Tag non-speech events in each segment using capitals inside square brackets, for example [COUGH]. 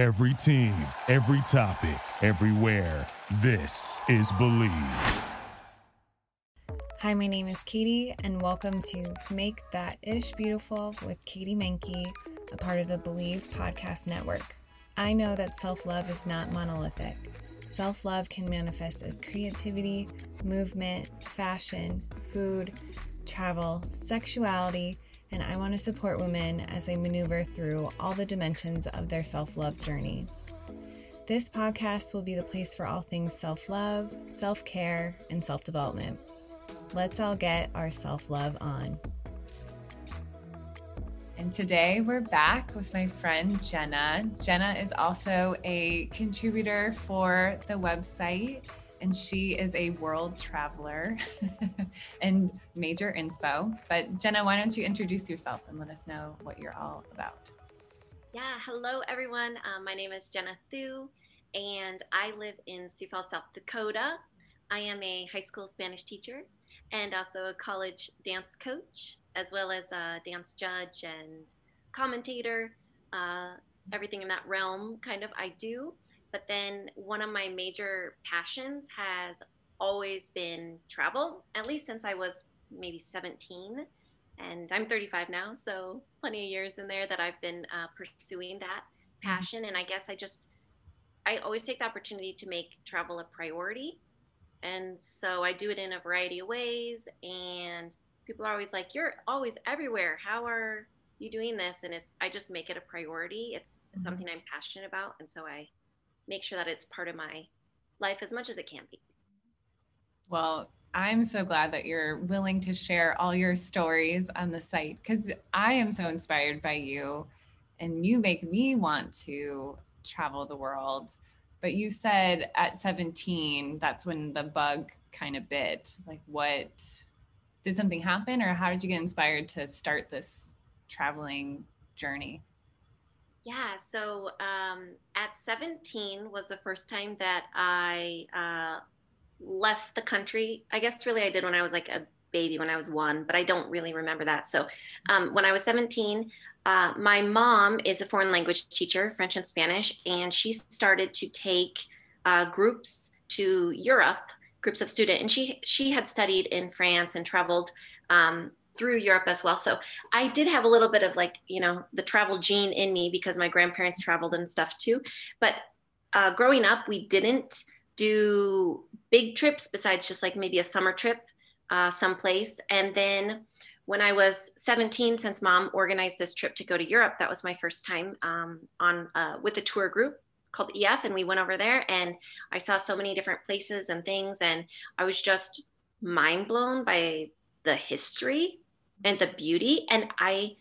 Every team, every topic, everywhere. This is Bleav. Hi, my name is Katie, and welcome to Make That Ish Beautiful with Katie Mankey, a part of the Bleav Podcast Network. I know that self love is not monolithic. Self love can manifest as creativity, movement, fashion, food, travel, sexuality, and I want to support women as they maneuver through all the dimensions of their self love journey. This podcast will be the place for all things self love, self care, and self development. Let's all get our self love on. And today we're back with my friend Jenna. Jenna is also a contributor for the website and she is a world traveler [LAUGHS] and major inspo. But Jenna, why don't you introduce yourself and let us know what you're all about? Yeah, hello everyone. Um, my name is Jenna Thu, and I live in Sioux Falls, South Dakota. I am a high school Spanish teacher and also a college dance coach, as well as a dance judge and commentator. Uh, everything in that realm, kind of, I do. But then one of my major passions has always been travel, at least since I was maybe 17. And I'm 35 now, so plenty of years in there that I've been uh, pursuing that mm-hmm. passion. And I guess I just, I always take the opportunity to make travel a priority. And so I do it in a variety of ways. And people are always like, You're always everywhere. How are you doing this? And it's, I just make it a priority. It's mm-hmm. something I'm passionate about. And so I make sure that it's part of my life as much as it can be. Well, I'm so glad that you're willing to share all your stories on the site because I am so inspired by you and you make me want to travel the world. But you said at 17, that's when the bug kind of bit. Like, what did something happen, or how did you get inspired to start this traveling journey? Yeah, so um, at 17 was the first time that I uh, left the country. I guess really I did when I was like a baby, when I was one, but I don't really remember that. So um, when I was 17, uh, my mom is a foreign language teacher, French and Spanish, and she started to take uh, groups to Europe, groups of students, and she she had studied in France and traveled um, through Europe as well. So I did have a little bit of like, you know, the travel gene in me because my grandparents traveled and stuff too. But uh, growing up, we didn't do big trips besides just like maybe a summer trip uh, someplace. And then when I was 17, since mom organized this trip to go to Europe, that was my first time um, on uh, with a tour group called EF, and we went over there, and I saw so many different places and things, and I was just mind blown by the history and the beauty. And I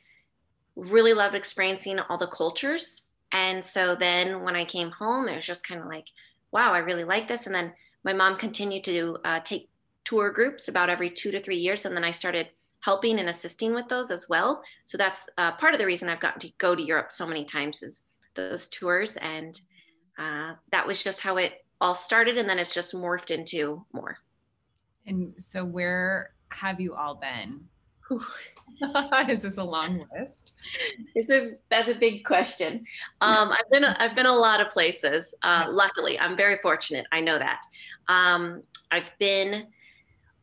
really loved experiencing all the cultures. And so then when I came home, it was just kind of like, wow, I really like this. And then my mom continued to uh, take tour groups about every two to three years. And then I started helping and assisting with those as well. So that's uh, part of the reason I've gotten to go to Europe so many times is those tours. And uh, that was just how it all started. And then it's just morphed into more. And so, where have you all been? [LAUGHS] Is this a long list? It's a that's a big question. Um, I've been I've been a lot of places. Uh, luckily, I'm very fortunate. I know that. Um, I've been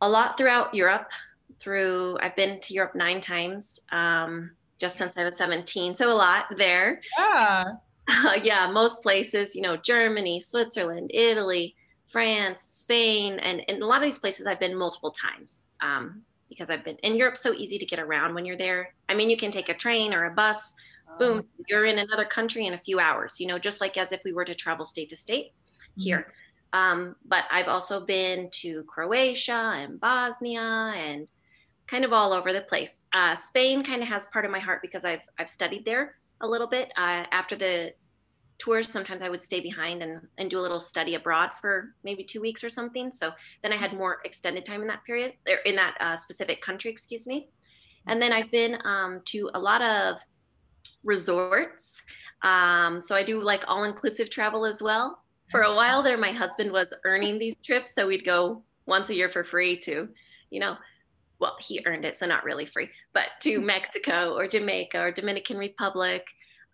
a lot throughout Europe. Through I've been to Europe nine times um, just since I was 17. So a lot there. Yeah. Uh, yeah, most places. You know, Germany, Switzerland, Italy, France, Spain, and, and a lot of these places I've been multiple times. Um, because I've been in Europe so easy to get around when you're there. I mean, you can take a train or a bus, oh. boom, you're in another country in a few hours, you know, just like as if we were to travel state to state mm-hmm. here. Um, but I've also been to Croatia and Bosnia and kind of all over the place. Uh, Spain kind of has part of my heart because I've I've studied there a little bit. Uh, after the tours sometimes i would stay behind and, and do a little study abroad for maybe two weeks or something. So then i had more extended time in that period or in that uh, specific country excuse me. And then i've been um, to a lot of resorts. Um, so i do like all-inclusive travel as well. For a while there my husband was earning these trips so we'd go once a year for free to you know well he earned it so not really free but to mexico or jamaica or dominican republic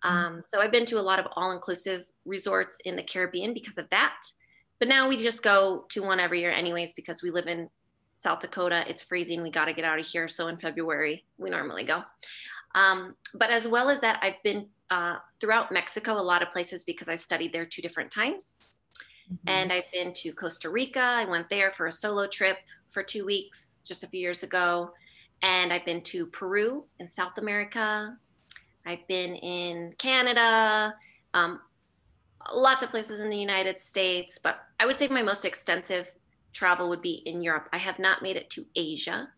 Um, so I've been to a lot of all inclusive resorts in the Caribbean because of that. But now we just go to one every year, anyways, because we live in South Dakota. It's freezing. We got to get out of here. So in February, we normally go. Um, but as well as that, I've been uh, throughout Mexico, a lot of places because I studied there two different times. Mm-hmm. And I've been to Costa Rica. I went there for a solo trip for two weeks just a few years ago. And I've been to Peru in South America. I've been in Canada, um, lots of places in the United States, but I would say my most extensive travel would be in Europe. I have not made it to Asia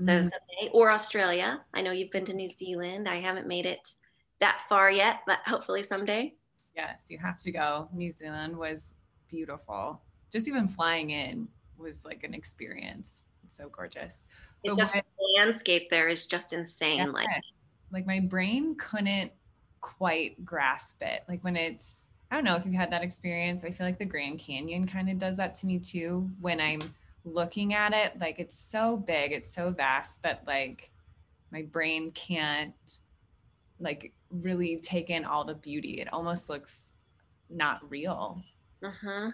mm. or Australia. I know you've been to New Zealand. I haven't made it that far yet, but hopefully someday. Yes, you have to go. New Zealand was beautiful. Just even flying in was like an experience. It's so gorgeous. It just, when, the landscape there is just insane. Yeah, like like my brain couldn't quite grasp it. Like when it's, I don't know if you've had that experience. I feel like the Grand Canyon kind of does that to me too. When I'm looking at it, like it's so big, it's so vast that like my brain can't like really take in all the beauty. It almost looks not real. Uh-huh.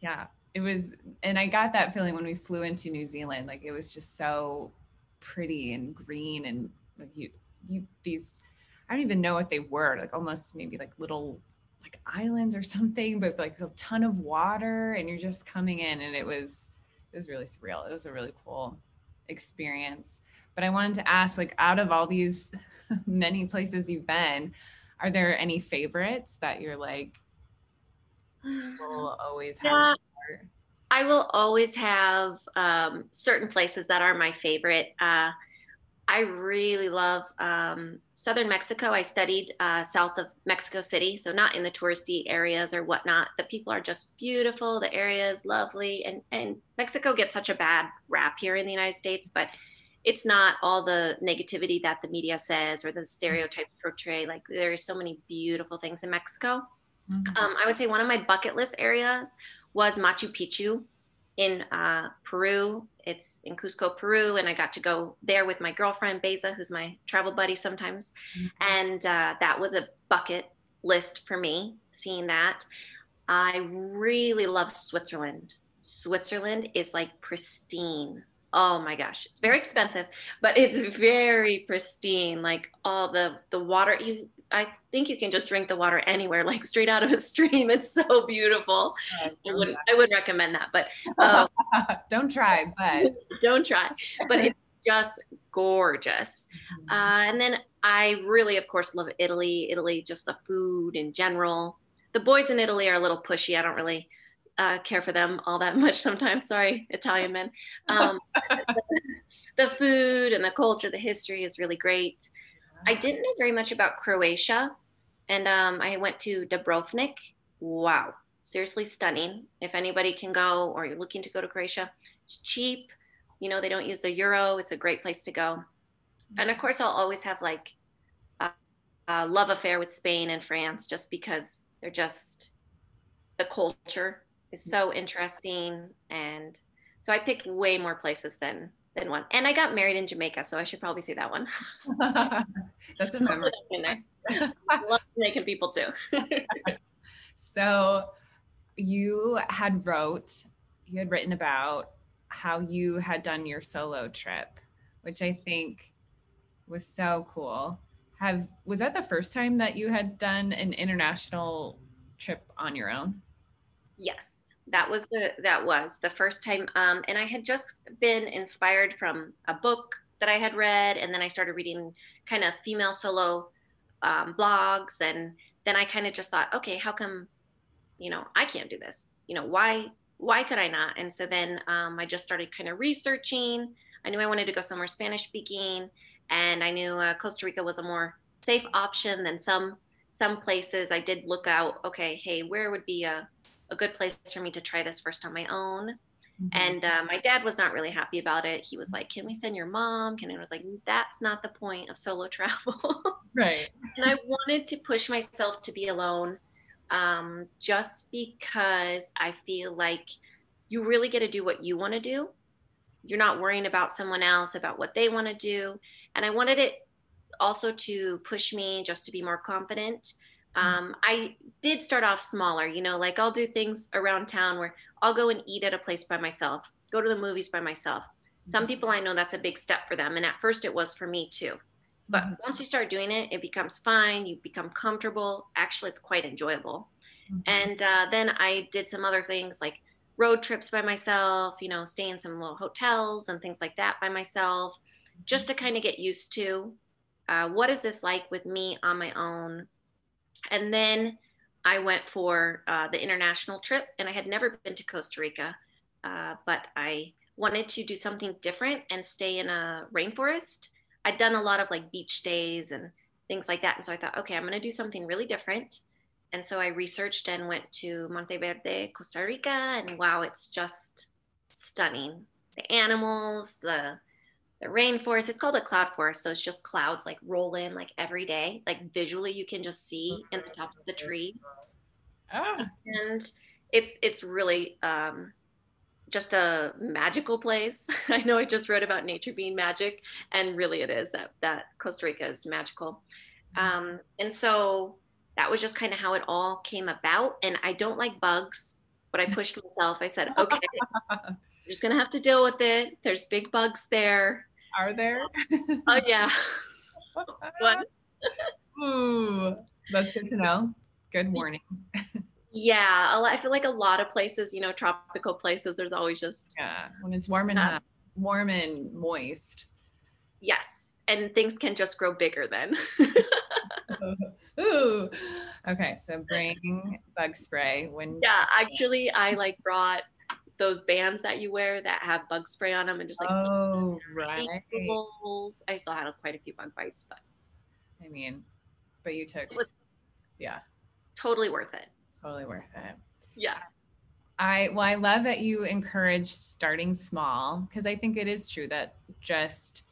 Yeah. It was, and I got that feeling when we flew into New Zealand. Like it was just so pretty and green and like you you, these I don't even know what they were, like almost maybe like little like islands or [LAUGHS] something, but like a ton of water and you're just coming in and it was it was really surreal. It was a really cool experience. But I wanted to ask like out of all these [LAUGHS] many places you've been, are there any favorites that you're like will [SIGHS] always have? Yeah. I will always have um, certain places that are my favorite. Uh, I really love um, southern Mexico. I studied uh, south of Mexico City, so not in the touristy areas or whatnot. The people are just beautiful. The area is lovely, and and Mexico gets such a bad rap here in the United States, but it's not all the negativity that the media says or the stereotypes portray. Like there are so many beautiful things in Mexico. Mm-hmm. Um, I would say one of my bucket list areas was Machu Picchu in uh, Peru. It's in Cusco, Peru, and I got to go there with my girlfriend Beza, who's my travel buddy sometimes, mm-hmm. and uh, that was a bucket list for me. Seeing that, I really love Switzerland. Switzerland is like pristine. Oh my gosh, it's very expensive, but it's very pristine. Like all the the water, you I think you can just drink the water anywhere, like straight out of a stream. [LAUGHS] It's so beautiful. I wouldn't, I wouldn't recommend that, but uh, [LAUGHS] don't try. But [LAUGHS] don't try. But it's just gorgeous. Mm-hmm. Uh, and then I really, of course, love Italy. Italy, just the food in general. The boys in Italy are a little pushy. I don't really uh, care for them all that much sometimes. Sorry, Italian men. Um, the food and the culture, the history is really great. I didn't know very much about Croatia, and um, I went to Dubrovnik. Wow, seriously stunning. If anybody can go or you're looking to go to Croatia, it's cheap. You know, they don't use the euro. It's a great place to go. And of course, I'll always have like a, a love affair with Spain and France just because they're just the culture is so interesting. And so I picked way more places than than one. And I got married in Jamaica, so I should probably say that one. [LAUGHS] [LAUGHS] That's a memory. [LAUGHS] in there. I love Jamaican people too. [LAUGHS] so you had wrote, you had written about how you had done your solo trip, which I think was so cool. Have was that the first time that you had done an international trip on your own? Yes that was the that was the first time um, and i had just been inspired from a book that i had read and then i started reading kind of female solo um, blogs and then i kind of just thought okay how come you know i can't do this? You know why why could i not? And so then um, i just started kind of researching. I knew i wanted to go somewhere spanish speaking and i knew uh, costa rica was a more safe option than some some places. I did look out okay hey where would be a a good place for me to try this first on my own. Mm-hmm. And uh, my dad was not really happy about it. He was like, "Can we send your mom?" And I was like, "That's not the point of solo [LAUGHS] travel." right. and I wanted to push myself to be alone, um, just because I feel like you really get to do what you want to do. You're not worrying about someone else about what they want to do, and I wanted it also to push me just to be more confident. Um, I did start off smaller, you know, like I'll do things around town where I'll go and eat at a place by myself, go to the movies by myself. Some people I know that's a big step for them. And at first it was for me too. But Mhm. once you start doing it, it becomes fine. You become comfortable. Actually, it's quite enjoyable. Mhm. And uh, then I did some other things like road trips by myself, you know, stay in some little hotels and things like that by myself, just to kind of get used to uh, what is this like with me on my own. And then I went for uh, the international trip, and I had never been to Costa Rica, uh, but I wanted to do something different and stay in a rainforest. I'd done a lot of like beach days and things like that. And so I thought, okay, I'm going to do something really different. And so I researched and went to Monteverde, Costa Rica, and wow, it's just stunning. The animals, the the rainforest. It's called a cloud forest, so it's just clouds like roll in like every day. Like visually, you can just see in the tops of the trees, Ah, and it's it's really um, just a magical place. [LAUGHS] I know I just wrote about nature being magic, and really it is that that Costa Rica is magical. Um, and so that was just kind of how it all came about. And I don't like bugs, but I pushed myself. I said, [LAUGHS] okay, I'm just gonna have to deal with it. There's big bugs there. are there? [LAUGHS] Oh yeah. [LAUGHS] What? Ooh, that's good to know. Good warning. [LAUGHS] Yeah, a lot, I feel like a lot of places, you know, tropical places, there's always just Yeah, when it's warm and uh, hot, warm and moist. yes, and things can just grow bigger then. Ooh. Okay, so bring bug spray when yeah, actually, I like brought those bands that you wear that have bug spray on them and just like Oh, right. I still had quite a few bug bites, but I mean, but you took yeah, totally worth it. totally worth it. Yeah. I well, I love that you encourage starting small because I think it is true that just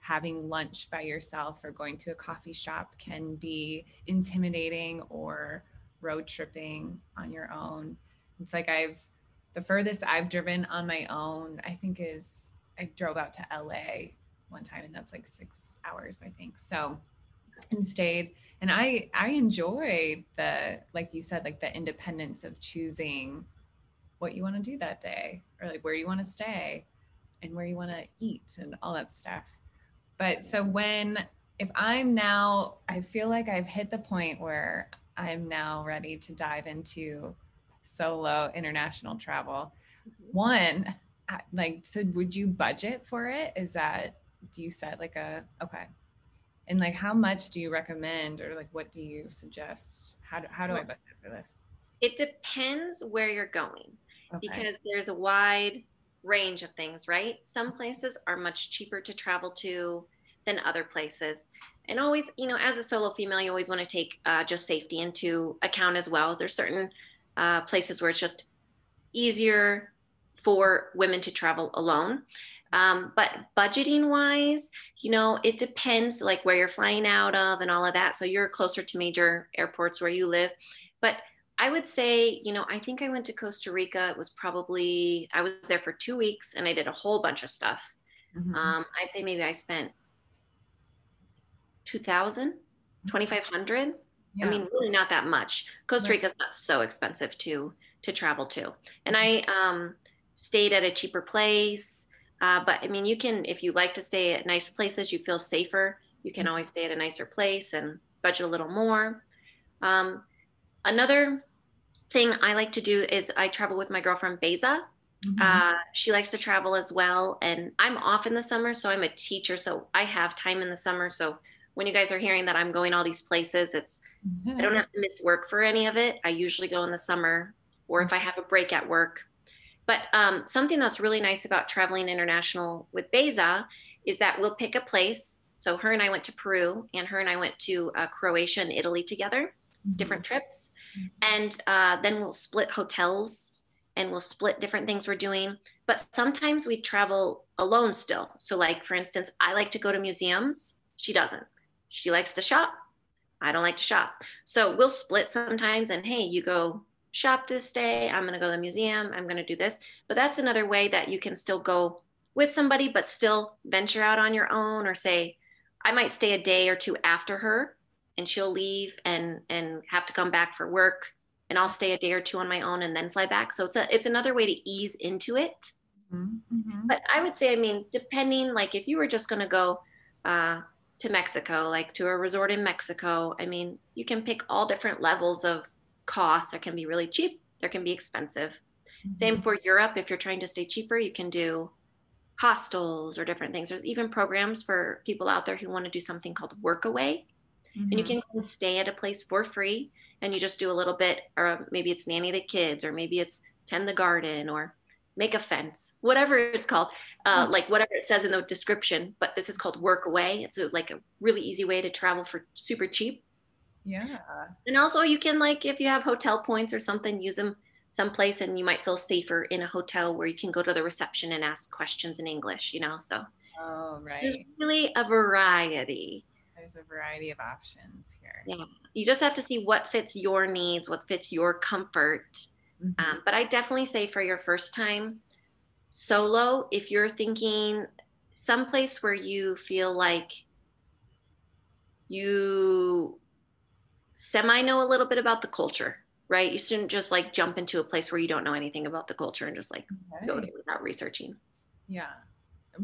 having lunch by yourself or going to a coffee shop can be intimidating or road tripping on your own. It's like I've the furthest I've driven on my own, I think is I drove out to LA one time and that's like 6 hours, I think. So and stayed and I I enjoy the like you said like the independence of choosing what you want to do that day or like where you want to stay and where you want to eat and all that stuff. But so when if I'm now I feel like I've hit the point where I'm now ready to dive into solo international travel. One, like so would you budget for it? Is that do you set like a okay. And like how much do you recommend or like what do you suggest? How do, how do I budget for this? It depends where you're going. Okay. because there's a wide range of things, right? Some places are much cheaper to travel to than other places. And always, you know, as a solo female, you always want to take uh, just safety into account as well. There's certain uh, places where it's just easier for women to travel alone. Um, but budgeting wise, you know, it depends like where you're flying out of and all of that. So you're closer to major airports where you live. But I would say, you know, I think I went to Costa Rica. It was probably, I was there for two weeks and I did a whole bunch of stuff. Mhm. Um, I'd say maybe I spent 2000, 2500. Yeah. I mean, really not that much. Costa Right. Rica's not so expensive to to travel to. And I um, stayed at a cheaper place. Uh, but I mean, you can, if you like to stay at nice places, you feel safer, you can always stay at a nicer place and budget a little more. Um, another thing I like to do is I travel with my girlfriend Beza. Mhm. Uh, she likes to travel as well. And I'm off in the summer, so I'm a teacher. So I have time in the summer. So when you guys are hearing that I'm going all these places, it's I don't have to miss work for any of it. I usually go in the summer or if I have a break at work. But um, something that's really nice about traveling international with Beza is that we'll pick a place. So her and I went to Peru, and her and I went to uh, Croatia and Italy together, different trips. And uh, then we'll split hotels and we'll split different things we're doing. But sometimes we travel alone still. So, like for instance, I like to go to museums. She doesn't. She likes to shop. I don't like to shop. So we'll split sometimes and hey, you go shop this day. I'm going to go to the museum. I'm going to do this. But that's another way that you can still go with somebody, but still venture out on your own or say, I might stay a day or two after her and she'll leave and and have to come back for work and I'll stay a day or two on my own and then fly back. So it's a it's another way to ease into it. Mm-hmm. But I would say, I mean, depending, like if you were just going to go uh, to Mexico, like to a resort in Mexico, I mean, you can pick all different levels of costs. There can be really cheap, there can be expensive. Mm-hmm. Same for Europe. If you're trying to stay cheaper, you can do hostels or different things. There's even programs for people out there who want to do something called workaway. Mm-hmm. And you mm-hmm. can stay at a place for free and you just do a little bit, or maybe it's nanny the kids, or maybe it's tend the garden, or make a fence, whatever it's called, uh, mm-hmm. like whatever it says in the description. But this is called work away. It's a, like a really easy way to travel for super cheap. Yeah. And also, you can like if you have hotel points or something, use them someplace, and you might feel safer in a hotel where you can go to the reception and ask questions in English. You know, so. Oh right. There's really a variety there's a variety of options here. Yeah. You just have to see what fits your needs, what fits your comfort. Mm-hmm. Um, but I definitely say for your first time solo, if you're thinking someplace where you feel like you semi know a little bit about the culture, right? You shouldn't just like jump into a place where you don't know anything about the culture and just like okay. go there without researching. Yeah.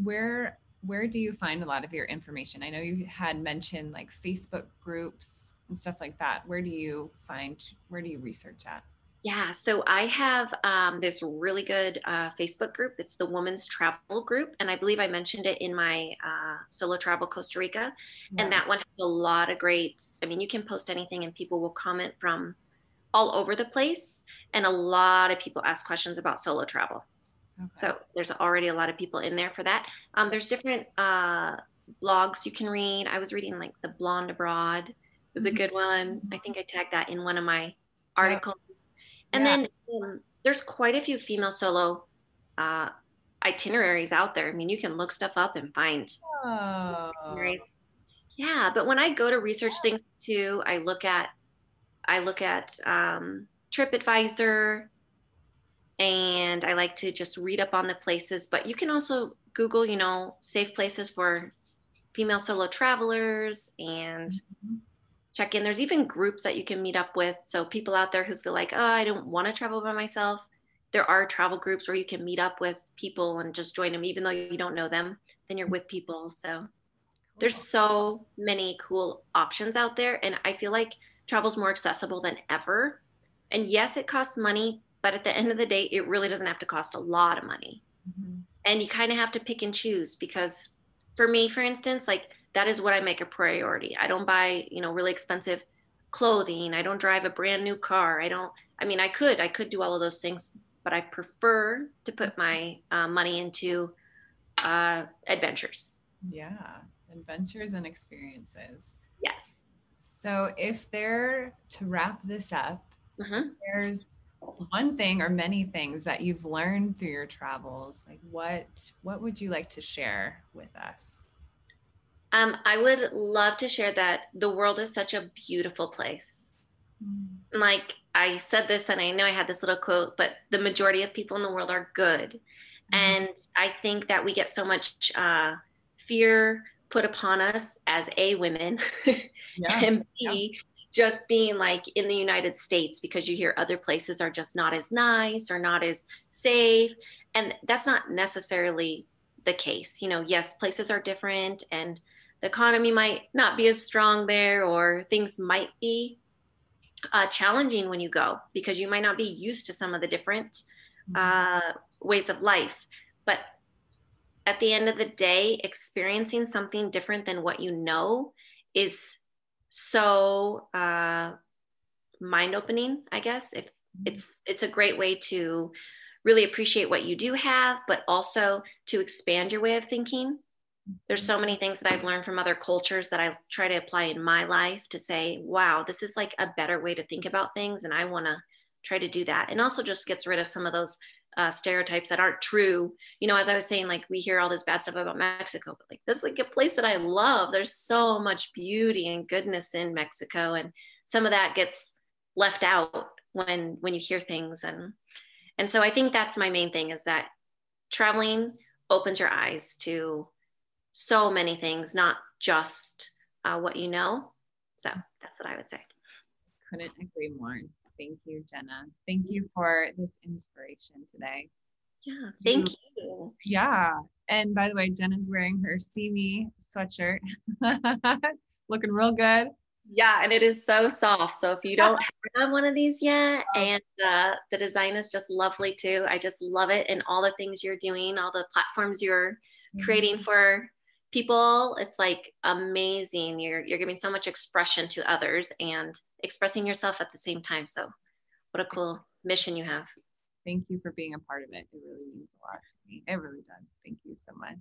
Where where do you find a lot of your information? I know you had mentioned like Facebook groups and stuff like that. Where do you find, where do you research at? Yeah, so I have um, this really good uh, Facebook group. It's the Women's Travel Group, and I believe I mentioned it in my uh, solo travel Costa Rica. Yeah. And that one has a lot of great. I mean, you can post anything, and people will comment from all over the place. And a lot of people ask questions about solo travel. Okay. So there's already a lot of people in there for that. Um, there's different uh, blogs you can read. I was reading like the Blonde Abroad it was a mm-hmm. good one. I think I tagged that in one of my articles. And yeah. then um, there's quite a few female solo uh, itineraries out there. I mean, you can look stuff up and find. Oh. Yeah, but when I go to research things too, I look at I look at um, TripAdvisor and I like to just read up on the places. But you can also Google, you know, safe places for female solo travelers and mm-hmm. Check in. There's even groups that you can meet up with. So people out there who feel like, oh, I don't want to travel by myself. There are travel groups where you can meet up with people and just join them, even though you don't know them. Then you're with people. So cool. there's so many cool options out there, and I feel like travel's more accessible than ever. And yes, it costs money but at the end of the day, it really doesn't have to cost a lot of money. Mm-hmm. And you kind of have to pick and choose because for me, for instance, like that is what I make a priority. I don't buy, you know, really expensive clothing. I don't drive a brand new car. I don't, I mean, I could, I could do all of those things, but I prefer to put my uh, money into uh, adventures. Yeah, adventures and experiences. Yes. So if they're to wrap this up, mm-hmm. there's one thing or many things that you've learned through your travels like what what would you like to share with us um, i would love to share that the world is such a beautiful place mm. like i said this and i know i had this little quote but the majority of people in the world are good mm. and i think that we get so much uh, fear put upon us as a women [LAUGHS] yeah. and b yeah just being like in the United States because you hear other places are just not as nice or not as safe. And that's not necessarily the case. You know, yes, places are different and the economy might not be as strong there or things might be uh, challenging when you go because you might not be used to some of the different mm-hmm. uh, ways of life. But at the end of the day, experiencing something different than what you know is so uh, mind opening i guess if mm-hmm. it's it's a great way to really appreciate what you do have but also to expand your way of thinking there's so many things that i've learned from other cultures that i try to apply in my life to say wow this is like a better way to think about things and i want to try to do that and also just gets rid of some of those uh, stereotypes that aren't true. You know, as I was saying, like we hear all this bad stuff about Mexico, but like this is like a place that I love. There's so much beauty and goodness in Mexico, and some of that gets left out when when you hear things and and so I think that's my main thing is that traveling opens your eyes to so many things, not just uh, what you know. So that's what I would say. Couldn't agree more. Thank you, Jenna. Thank you for this inspiration today. Yeah, thank you. you. Yeah. And by the way, Jenna's wearing her See Me sweatshirt. [LAUGHS] Looking real good. Yeah, and it is so soft. So if you don't have one of these yet, and uh, the design is just lovely too. I just love it and all the things you're doing, all the platforms you're creating for people. It's like amazing. You're you're giving so much expression to others and expressing yourself at the same time. So what a cool mission you have. Thank you for being a part of it. It really means a lot to me. It really does. Thank you so much.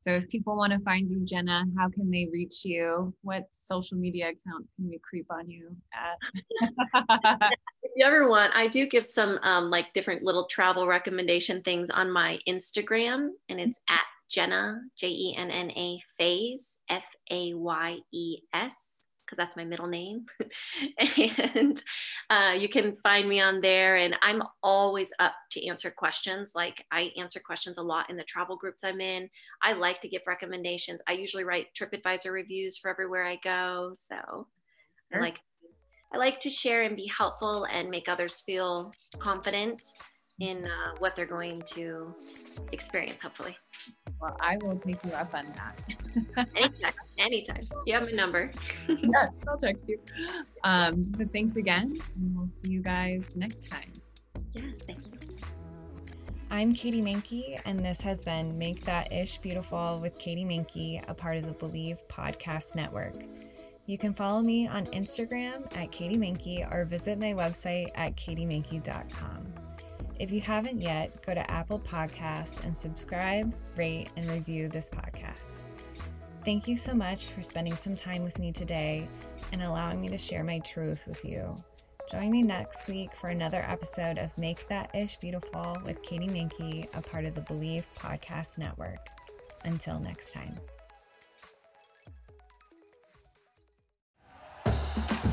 So if people want to find you, Jenna, how can they reach you? What social media accounts can we creep on you at? [LAUGHS] if you ever want, I do give some um, like different little travel recommendation things on my Instagram, and it's at Jenna, J E N N A Fayes, F A Y E S because that's my middle name. [LAUGHS] and uh, you can find me on there. And I'm always up to answer questions. Like I answer questions a lot in the travel groups I'm in. I like to give recommendations. I usually write TripAdvisor reviews for everywhere I go. So sure. I like I like to share and be helpful and make others feel confident in uh, what they're going to experience, hopefully. Well, I will take you up on that. anytime, anytime. You have my number. [LAUGHS] yes, [LAUGHS] I'll text you. Um, but thanks again, and we'll see you guys next time. Yes, thank you. I'm Katie Mankey, and this has been Make That Ish Beautiful with Katie Mankey, a part of the Bleav Podcast Network. You can follow me on Instagram at Katie Mankey or visit my website at katiemankey.com. If you haven't yet, go to Apple Podcasts and subscribe, rate, and review this podcast. Thank you so much for spending some time with me today and allowing me to share my truth with you. Join me next week for another episode of Make That Ish Beautiful with Katie Mankey, a part of the Bleav Podcast Network. Until next time.